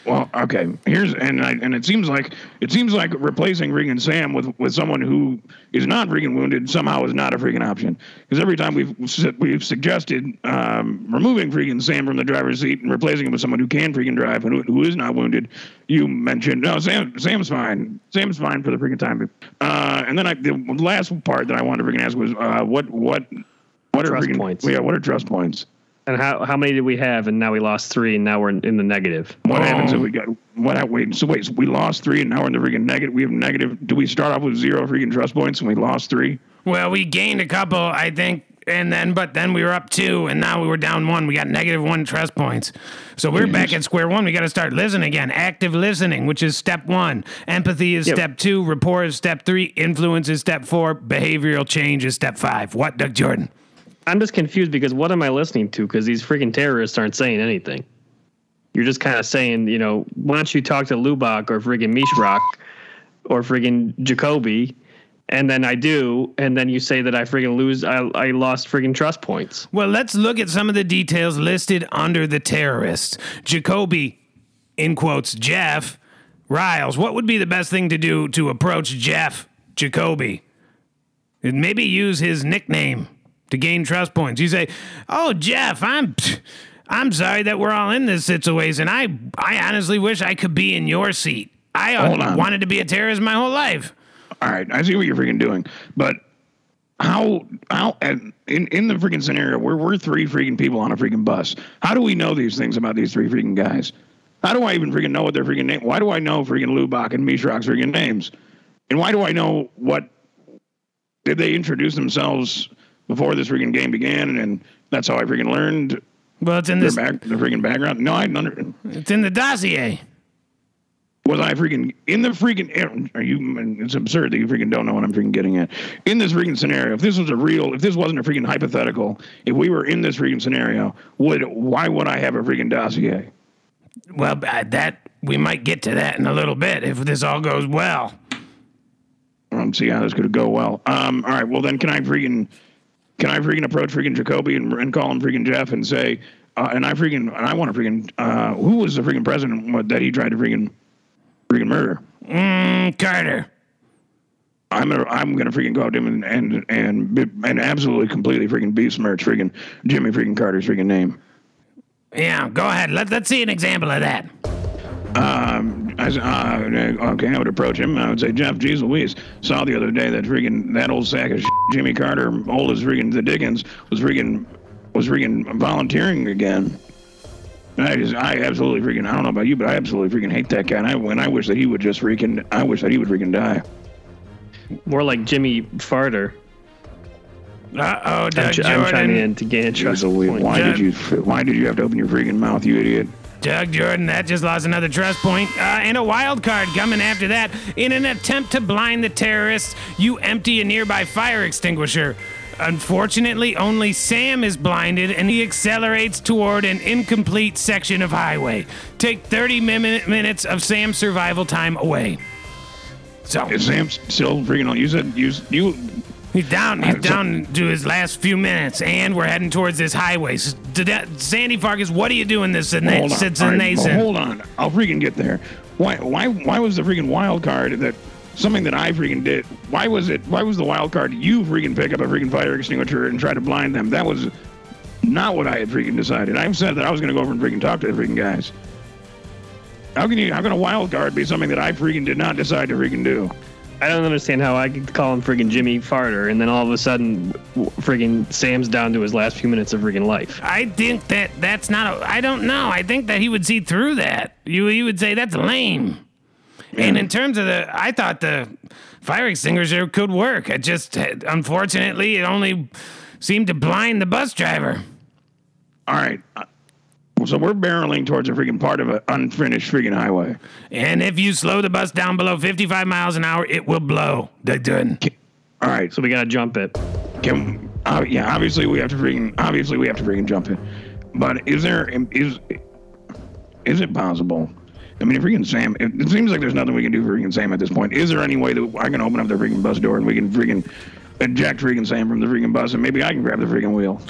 Well, okay. Here's and I, and it seems like it seems like replacing Regan Sam with with someone who is not freaking wounded somehow is not a freaking option. Because every time we've we've suggested um, removing freaking Sam from the driver's seat and replacing him with someone who can freaking drive and who, who is not wounded, you mentioned no Sam Sam's fine. Sam's fine for the freaking time. Uh, and then I the last part that I wanted to freaking ask was uh, what what what are Trust freaking points. Yeah, what are trust points? And how how many did we have? And now we lost three, and now we're in, in the negative. What Oh. happens if we got what? hap- Wait, so wait, so we lost three, and now we're in the freaking negative. We have negative. Do we start off with zero freaking trust points, and we lost three? well, we gained a couple, I think, and then but then we were up two, and now we were down one. We got negative one trust points, so we're back at square one. We got to start listening again. Active listening, which is step one. Empathy is Yep. step two. Rapport is step three. Influence is step four. Behavioral change is step five. What, Doug Jordan? I'm just confused because what am I listening to? Because these freaking terrorists aren't saying anything. You're just kind of saying, you know, why don't you talk to Lubach or friggin' Mishrak or friggin' Jacoby? And then I do, and then you say that I friggin' lose. I, I lost friggin' trust points. Well, let's look at some of the details listed under the terrorists. Jacoby, in quotes, Jeff Riles. What would be the best thing to do to approach Jeff Jacoby? And maybe use his nickname to gain trust points. You say, "Oh, Jeff, I'm." I'm sorry that we're all in this situation. I I honestly wish I could be in your seat. I wanted to be a terrorist my whole life. All right, I see what you're freaking doing, but how how and in in the freaking scenario where we're three freaking people on a freaking bus? How do we know these things about these three freaking guys? How do I even freaking know what their freaking name? Why do I know freaking Lubach and Mishrak's freaking names? And why do I know what did they introduce themselves before this freaking game began? And that's how I freaking learned Well, it's in their this. back, their freaking background. No, I didn't under, It's in the dossier. was I freaking in the freaking? Are you? It's absurd that you freaking don't know what I'm freaking getting at. In this freaking scenario, if this was a real, if this wasn't a freaking hypothetical, if we were in this freaking scenario, would why would I have a freaking dossier? Well, uh, that we might get to that in a little bit if this all goes well. Um, see how this could go well. Um, all right, well then, can I freaking, can I freaking approach freaking Jacoby and, and call him freaking Jeff and say, uh, and I freaking, and I want to freaking, uh, who was the freaking president that he tried to freaking, freaking murder? Mm, Carter. I'm gonna I'm gonna freaking go up to him and and and, and absolutely completely freaking besmirch freaking Jimmy freaking Carter's freaking name. Yeah, go ahead. Let, let's see an example of that. Um, I s- uh, okay, I would approach him. I would say, Jeff, geez Louise, saw the other day that freaking that old sack of shit, Jimmy Carter, old as freaking the Dickens, was freaking was freaking volunteering again. And I just, I absolutely freaking, I don't know about you, but I absolutely freaking hate that guy. And I, when I wish that he would just freaking, I wish that he would freaking die. More like Jimmy Farter. Uh oh, I'm, Doug ch- I'm chiming in to gain a trust point. Why did you, why did you have to open your freaking mouth, you idiot? Doug Jordan, that just lost another trust point. Uh, and a wild card coming after that. In an attempt to blind the terrorists, you empty a nearby fire extinguisher. Unfortunately, only Sam is blinded and he accelerates toward an incomplete section of highway. Take 30 min- minutes of Sam's survival time away. So Is Sam still freaking on? You said, you, you, he's down. He's [laughs] down to his last few minutes, and we're heading towards this highway. Sandy Vargas, what are you doing this? hold on. Right, hold on. I'll freaking get there. Why, why, why was the freaking wild card that something that I freaking did? Why was it? Why was the wild card you freaking pick up a freaking fire extinguisher and try to blind them? That was not what I had freaking decided. I said that I was going to go over and freaking talk to the freaking guys. How can you? How can a wild card be something that I freaking did not decide to freaking do? I don't understand how I could call him friggin' Jimmy Farter, and then all of a sudden, w- friggin' Sam's down to his last few minutes of friggin' life. I think that that's not. A, I don't know. I think that he would see through that. You you would say that's lame. And in terms of the, I thought the fire extinguisher could work. It just unfortunately it only seemed to blind the bus driver. All right. Uh, So we're barreling towards a freaking part of an unfinished freaking highway. And if you slow the bus down below 55 miles an hour, it will blow. Doug Jordan. All right. So we gotta jump it. Can uh, yeah, obviously we have to freaking obviously we have to freaking jump it. But is there is is it possible? I mean, if freaking Sam, it, it seems like there's nothing we can do for freaking Sam at this point. Is there any way that I can open up the freaking bus door and we can freaking eject freaking Sam from the freaking bus and maybe I can grab the freaking wheel?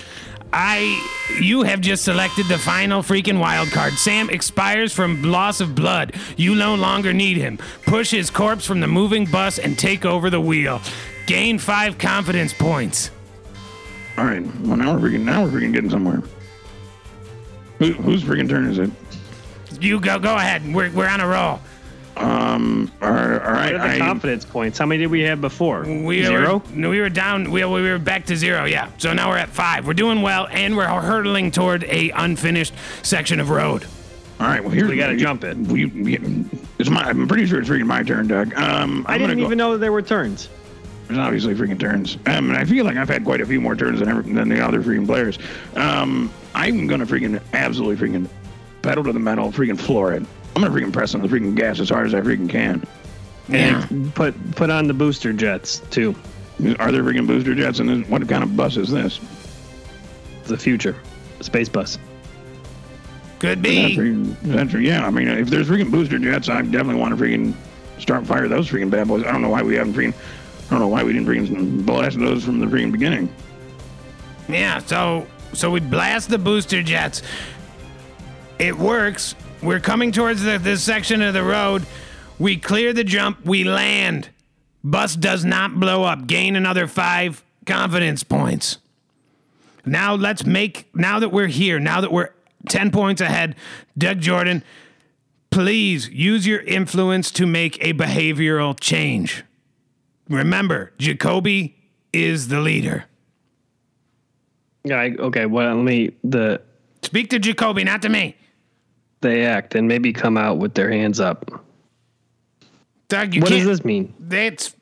I, you have just selected the final freaking wild card. Sam expires from loss of blood. You no longer need him. Push his corpse from the moving bus and take over the wheel. Gain five confidence points. All right. Well, now we're freaking now we're freaking getting somewhere. Who, whose freaking turn is it? You go, go ahead. We're, we're on a roll. Um. All right. All right. What are the I- confidence points? How many did we have before? We Zero? Were, we were down. We, we were back to zero. Yeah. So now we're at five. We're doing well, and we're hurtling toward a unfinished section of road. All right. Well, here We gotta jump it. We, we, it's my. I'm pretty sure it's freaking my turn, Doug. Um. I I'm gonna didn't go- even know there were turns. There's obviously freaking turns. Um, and I feel like I've had quite a few more turns than, ever, than the other freaking players. Um, I'm going to freaking absolutely freaking pedal to the metal, freaking floor it. I'm going to freaking press on the freaking gas as hard as I freaking can. Yeah. Put put on the booster jets too. Are there freaking booster jets in this? What kind of bus is this? The future, space bus. Could be. freaking- is that true? yeah, I mean, if there's freaking booster jets, I definitely want to freaking start fire those freaking bad boys. I don't know why we haven't freaking, I don't know why we didn't freaking blast those from the freaking beginning. Yeah, so so we blast the booster jets. It works. We're coming towards the, this section of the road. We clear the jump. We land. Bus does not blow up. Gain another five confidence points. Now let's make. Now that we're here. Now that we're ten points ahead. Doug Jordan, please use your influence to make a behavioral change. Remember, Jacoby is the leader. Yeah. I, okay. Well, let me the Speak to Jacoby, not to me. They act and maybe come out with their hands up. Doug, you What can't. does this mean? That's.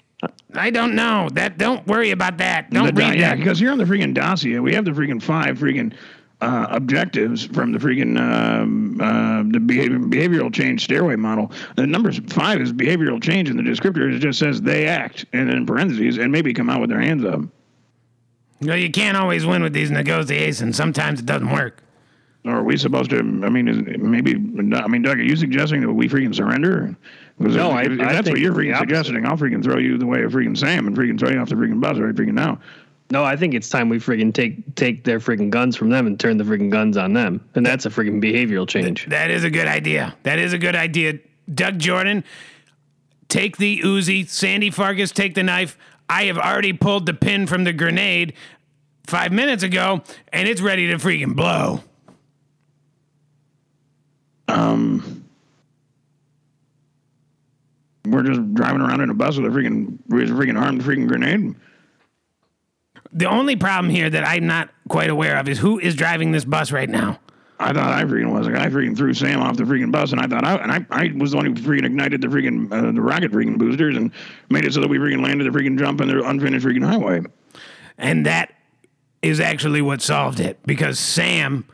I don't know. That don't worry about that. Don't The di- read yeah, that. because here on the freaking dossier, we have the freaking five freaking uh, objectives from the freaking um, uh, the behavior, behavioral change stairway model. The number five is behavioral change, and the descriptor it just says they act, and in parentheses, and maybe come out with their hands up. No, you can't always win with these negotiations. Sometimes it doesn't work. Or are we supposed to? I mean, is maybe. I mean, Doug, are you suggesting that we freaking surrender? Because No, if, I- if I that's think what you're freaking suggesting, I'll freaking throw you the way of freaking Sam and freaking throw you off the freaking bus right freaking now. No, I think it's time we freaking take take their freaking guns from them and turn the freaking guns on them. And that's a freaking behavioral change. That is a good idea. That is a good idea. Doug Jordan, take the Uzi. Sandy Vargas, take the knife. I have already pulled the pin from the grenade five minutes ago, and it's ready to freaking blow. Um, we're just driving around in a bus with a freaking with a freaking armed freaking grenade. the only problem here that I'm not quite aware of is who is driving this bus right now. I thought I freaking was. Like I freaking threw Sam off the freaking bus, and I thought I and I, I was the one who freaking ignited the freaking uh, the rocket freaking boosters and made it so that we freaking landed the freaking jump in the unfinished freaking highway. And that is actually what solved it because Sam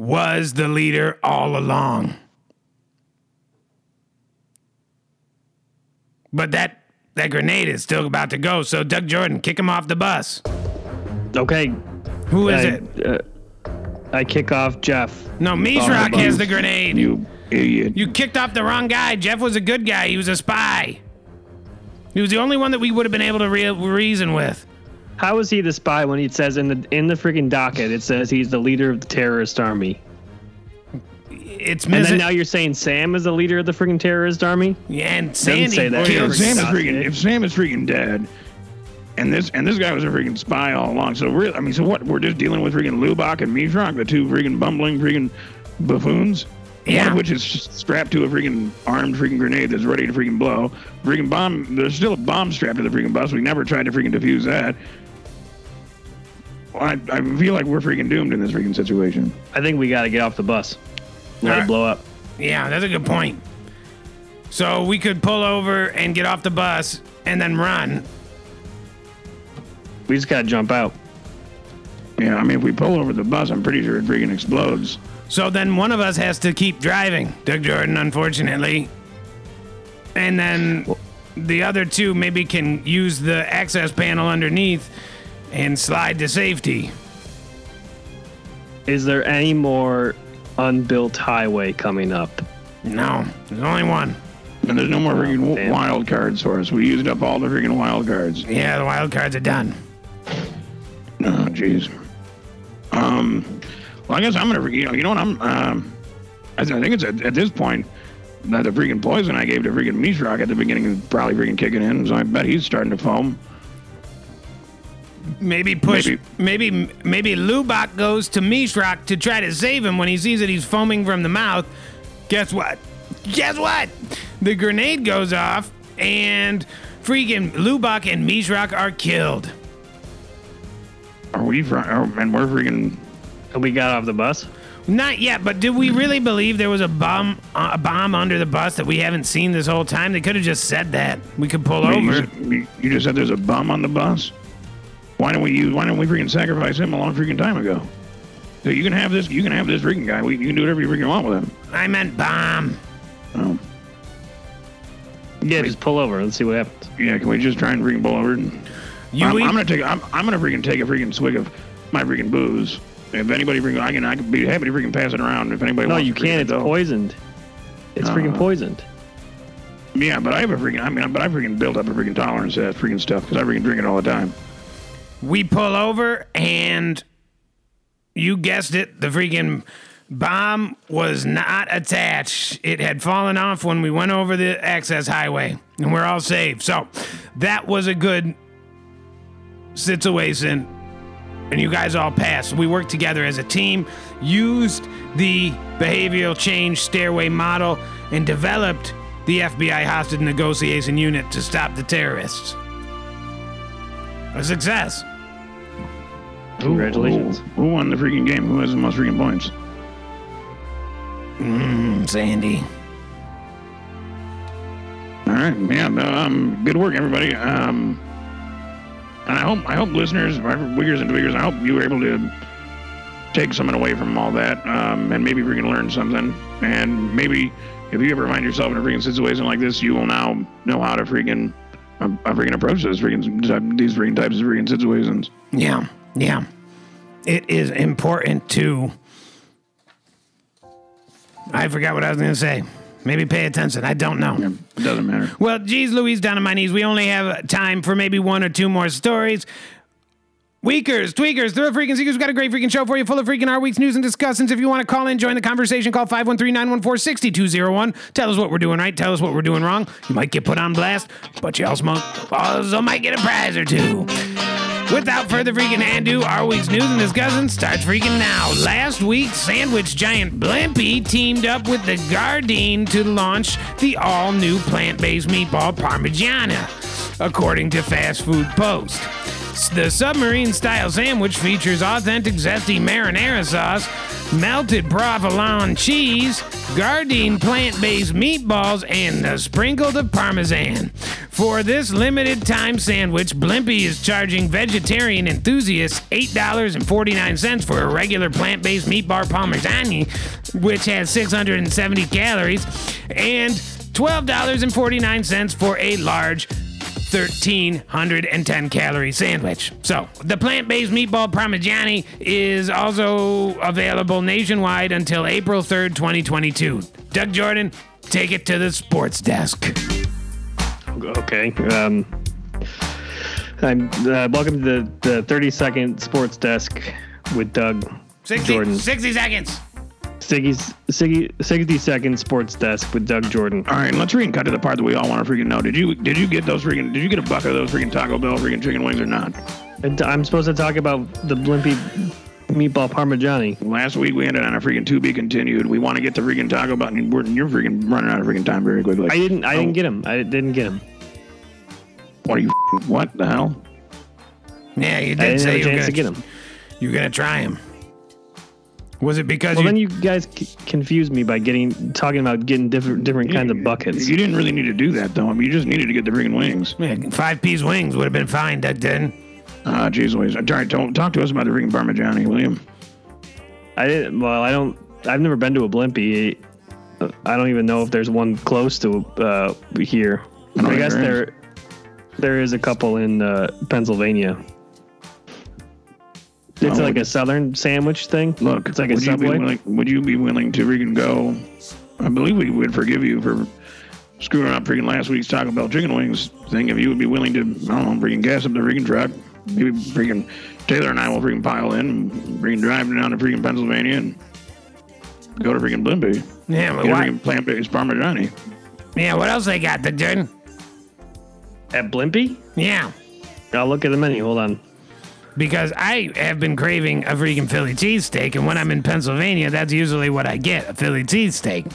was the leader all along. But that that grenade is still about to go, so Doug Jordan, kick him off the bus. Okay. Who is I, it? Uh, I kick off Jeff. No, Mizrak has the grenade. You, You idiot! you kicked off the wrong guy. Jeff was a good guy. He was a spy. He was the only one that we would have been able to re- reason with. How is he the spy when he says in the in the freaking docket it says he's the leader of the terrorist army? It's And then missing. now you're saying Sam is the leader of the freaking terrorist army? Yeah, and Sandy say that. Well, yeah, if Sam is freaking if Sam is freaking dead, and this and this guy was a freaking spy all along. So we're I mean, so what? We're just dealing with freaking Lubach and Mishrak, the two freaking bumbling freaking buffoons. Yeah. One of which is strapped to a freaking armed freaking grenade that's ready to freaking blow. Freaking bomb. There's still a bomb strapped to the freaking bus. We never tried to freaking defuse that. Well, I, I feel like we're freaking doomed in this freaking situation. I think we got to get off the bus. Let Alright. it blow up. Yeah, that's a good point. So we could pull over and get off the bus and then run. We just got to jump out. Yeah, I mean, if we pull over the bus, I'm pretty sure it freaking explodes. So then one of us has to keep driving, Doug Jordan, unfortunately. And then the other two maybe can use the access panel underneath and slide to safety. Is there any more unbuilt highway coming up? No, there's only one. And there's no more freaking w damn. wild cards for us. We used up all the freaking wild cards. Yeah, the wild cards are done. Oh, jeez. Um, well, I guess I'm gonna, you know, you know what I'm, um, I, think it's at, at this point that the freaking poison I gave to freaking Mishrak at the beginning is probably freaking kicking in. So I bet he's starting to foam. Maybe push. Maybe. Maybe maybe, Lubak goes to Mishrak to try to save him when he sees that he's foaming from the mouth. Guess what? Guess what? The grenade goes off and freaking Lubak and Mishrak are killed. Are we, oh, and we're freaking, we got off the bus? Not yet, but did we really believe there was a bomb a bomb under the bus that we haven't seen this whole time? They could have just said that. We could pull wait, you, over. said- you you just said there's a bomb on the bus? Why don't we use, why don't we freaking sacrifice him a long freaking time ago? So you can have this, you can have this freaking guy. We, you can do whatever you freaking want with him. I meant bomb. Oh. Yeah, just pull over. Let's see what happens. Yeah, can we just try and freaking pull over? And, You I'm, I'm gonna take. I'm, I'm gonna freaking take a freaking swig of my freaking booze. If anybody freaking, I can, I can be happy to freaking pass it around. If anybody No, you can't. It's though. poisoned. It's freaking Uh. poisoned. Yeah, but I have a freaking. I mean, but I freaking built up a freaking tolerance to that freaking stuff because I freaking drink it all the time. We pull over and you guessed it the freaking bomb was not attached. It had fallen off when we went over the access highway and we're all safe. So that was a good situation and you guys all passed. We worked together as a team used the behavioral change stairway model and developed the fbi hostage negotiation unit to stop the terrorists. A success Congratulations. Who, who won the freaking game? Who has the most freaking points? Sandy. All right, yeah, um, good work, everybody. Um, and I hope, I hope listeners, wiggers and tweakers, I hope you were able to take something away from all that, um, and maybe freaking learn something. And maybe if you ever find yourself in a freaking situation like this, you will now know how to freaking, uh, uh, freaking approach this freaking these freaking types of freaking situations. Yeah, yeah. It is important to. I forgot what I was going to say. Maybe pay attention. I don't know. Yeah, it doesn't matter. Well, geez, Louise, down on my knees. We only have time for maybe one or two more stories. Weakers, tweakers, thrill freaking seekers, we've got a great freaking show for you, full of freaking our week's news and discussions. If you want to call in, join the conversation, call 513-914-6201. Tell us what we're doing right, tell us what we're doing wrong. You might get put on blast, but you also might, also might get a prize or two. Without further freaking ado, our week's news and discussion starts freaking now. Last week, sandwich giant Blimpie teamed up with the Gardein to launch the all-new plant-based meatball Parmigiana, according to Fast Food Post. The submarine style sandwich features authentic zesty marinara sauce, melted provolone cheese, Gardein plant based meatballs, and a sprinkle of parmesan. For this limited time sandwich, Blimpie is charging vegetarian enthusiasts $8.49 for a regular plant based meatball parmesan, which has 670 calories, and $12.49 for a large 1310 calorie sandwich. So, the plant based meatball parmigiani is also available nationwide until April 3rd, 2022. Doug Jordan, take it to the sports desk. Okay. Um, I'm uh, welcome to the, the 30 second sports desk with Doug 60, Jordan. 60 seconds. Siggy's Siggy, 60 second sports desk with Doug Jordan. All right, let's freaking cut to the part that we all want to freaking know. Did you did you get those freaking did you get a bucket of those freaking Taco Bell freaking chicken wings or not? I'm supposed to talk about the Blimpie meatball parmigiani. Last week we ended on a freaking to be continued. We want to get the freaking Taco Bell. and we're- You're freaking running out of freaking time very quickly. I didn't. I Oh, didn't get him. I didn't get him. What are you? What the hell? Yeah, you I did didn't say have a you were chance to gonna, get him. You're gonna try him. Was it because Well, you, then you guys c- confused me by getting talking about getting different different kinds of buckets. You didn't really need to do that though. I mean, you just needed to get the freaking wings. Yeah, five piece wings would have been fine, Doug didn't. Ah, jeez, Louise. All right, don't talk to us about the freaking Parmigiani, William. I didn't. Well, I don't. I've never been to a Blimpie. I don't even know if there's one close to uh, here. I I guess there there there is a couple in uh, Pennsylvania. It's Oh, like a southern sandwich thing. Look, it's like a would you be subway. willing? Would you be willing to freaking go? I believe we would forgive you for screwing up freaking last week's Taco Bell chicken wings thing. If you would be willing to, I don't know, freaking gas up the freaking truck. Maybe freaking Taylor and I will freaking pile in and freaking drive down to freaking Pennsylvania and go to freaking Blimpie. Yeah, but Get a why? freaking plant-based Parmigiani. Yeah, what else they got, Doug Jordan? At Blimpie? Yeah, I'll look at the menu. Hold on. Because I have been craving a freaking Philly cheesesteak, and when I'm in Pennsylvania, that's usually what I get a Philly cheesesteak.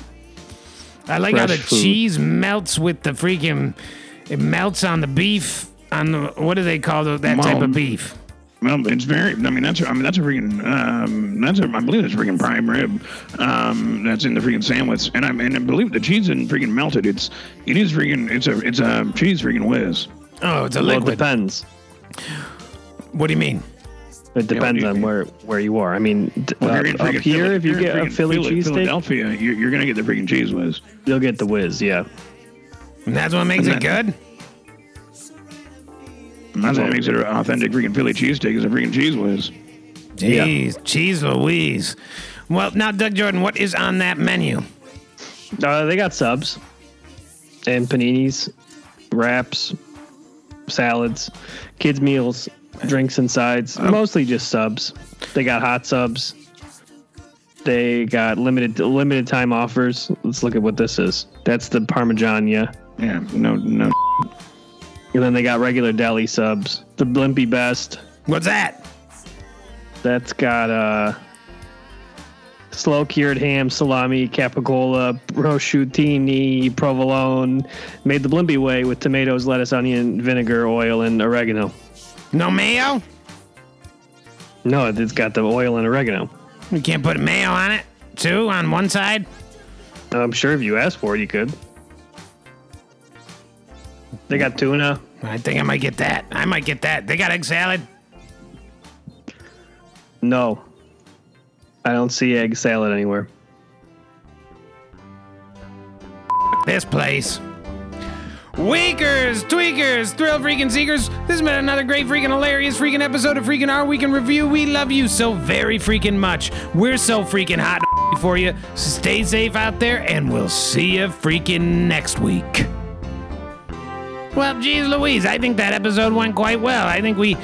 I like how the food. cheese melts with the freaking. It melts on the beef. On the what do they call the, that type of beef? Well, it's very. I mean, that's. I mean, that's a freaking. Um, that's a. I believe it's a freaking prime rib. Um, that's in the freaking sandwich, and I and I believe the cheese isn't freaking melted. It's. It is freaking. It's a. It's a cheese freaking whiz. Oh, it's a Well, it liquid. depends. What do you mean? It depends you- on where where you are. I mean, Well, up, if you're in up freaking here, Philly- if you you're in get a Philly Philly- cheesesteak, Philadelphia, you're, you're gonna get the freaking cheese whiz. you'll get the whiz. Yeah. And that's what makes it good. And that's what makes it an authentic freaking Philly cheesesteak is a freaking cheese whiz. Jeez, cheese Louise. Well, now, Doug Jordan, what is on that menu? Uh, they got subs and paninis, wraps, salads, kids meals, drinks and sides. Mostly just subs. They got hot subs. They got limited limited time offers. Let's look at what this is. That's the Parmesan, yeah. Yeah. No. No. And then they got regular deli subs. The Blimpie Best. What's that? That's got uh slow cured ham, salami, capicola, prosciuttini, provolone, made the Blimpie way with tomatoes, lettuce, onion, vinegar, oil, and oregano. No mayo? No, it's got the oil and oregano. You can't put mayo on it, too, on one side? I'm sure if you asked for it, you could. They got tuna. I think I might get that. I might get that. They got egg salad? No, I don't see egg salad anywhere. This place. Weakers, tweakers, thrill freaking seekers. This has been another great freaking hilarious freaking episode of freaking Our Week in Review. We love you so very freaking much. We're so freaking hot [laughs] for you. Stay safe out there, and we'll see you freaking next week. Well, geez Louise, I think that episode went quite well. I think we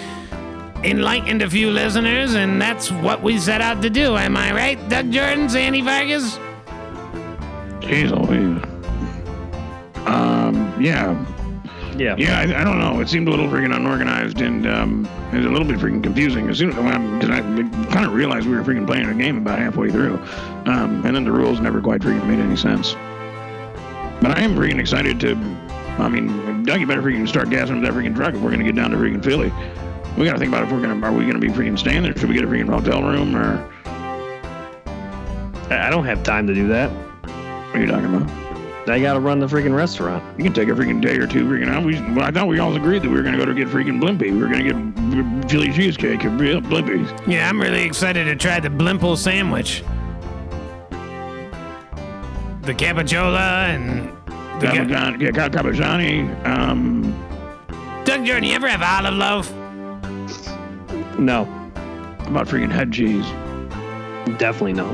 enlightened a few listeners, and that's what we set out to do. Am I right, Doug Jordan, Sandy Vargas? Jeez Louise. Um. Yeah. Yeah. Yeah, I, I don't know. It seemed a little freaking unorganized and um, it was a little bit freaking confusing. As soon as because I kind of realized we were freaking playing a game about halfway through, um, and then the rules never quite freaking made any sense. But I am freaking excited to. I mean, Doug, you better freaking start gassing up that freaking truck if we're gonna get down to freaking Philly. We got to think about if we're gonna are we gonna be freaking staying there? Should we get a freaking hotel room or I I don't have time to do that. what are you talking about? I gotta run the freaking restaurant. You can take a freaking day or two freaking out. We, well, I thought we all agreed that we were gonna go to get freaking Blimpie. We were gonna get chili cheesecake and real Blimpies. Yeah, I'm really excited to try the Blimple sandwich. The capicola and the ga- Capitani, yeah, Cap- um, Doug Jordan. You ever have olive loaf? No, about freaking head cheese. definitely no.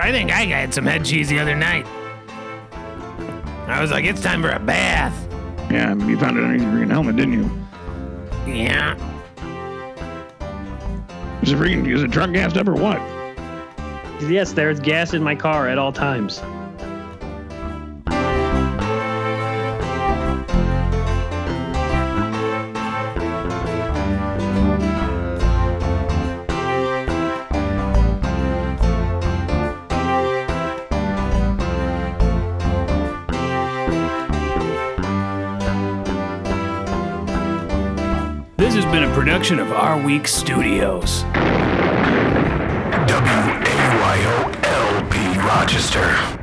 I think I had some head cheese the other night. I was like, it's time for a bath. Yeah, you found it underneath your freaking helmet, didn't you? Yeah. Is it freaking is the truck gassed up or what? Yes, there's gas in my car at all times. production of Our Week Studios. W A Y O L P Rochester.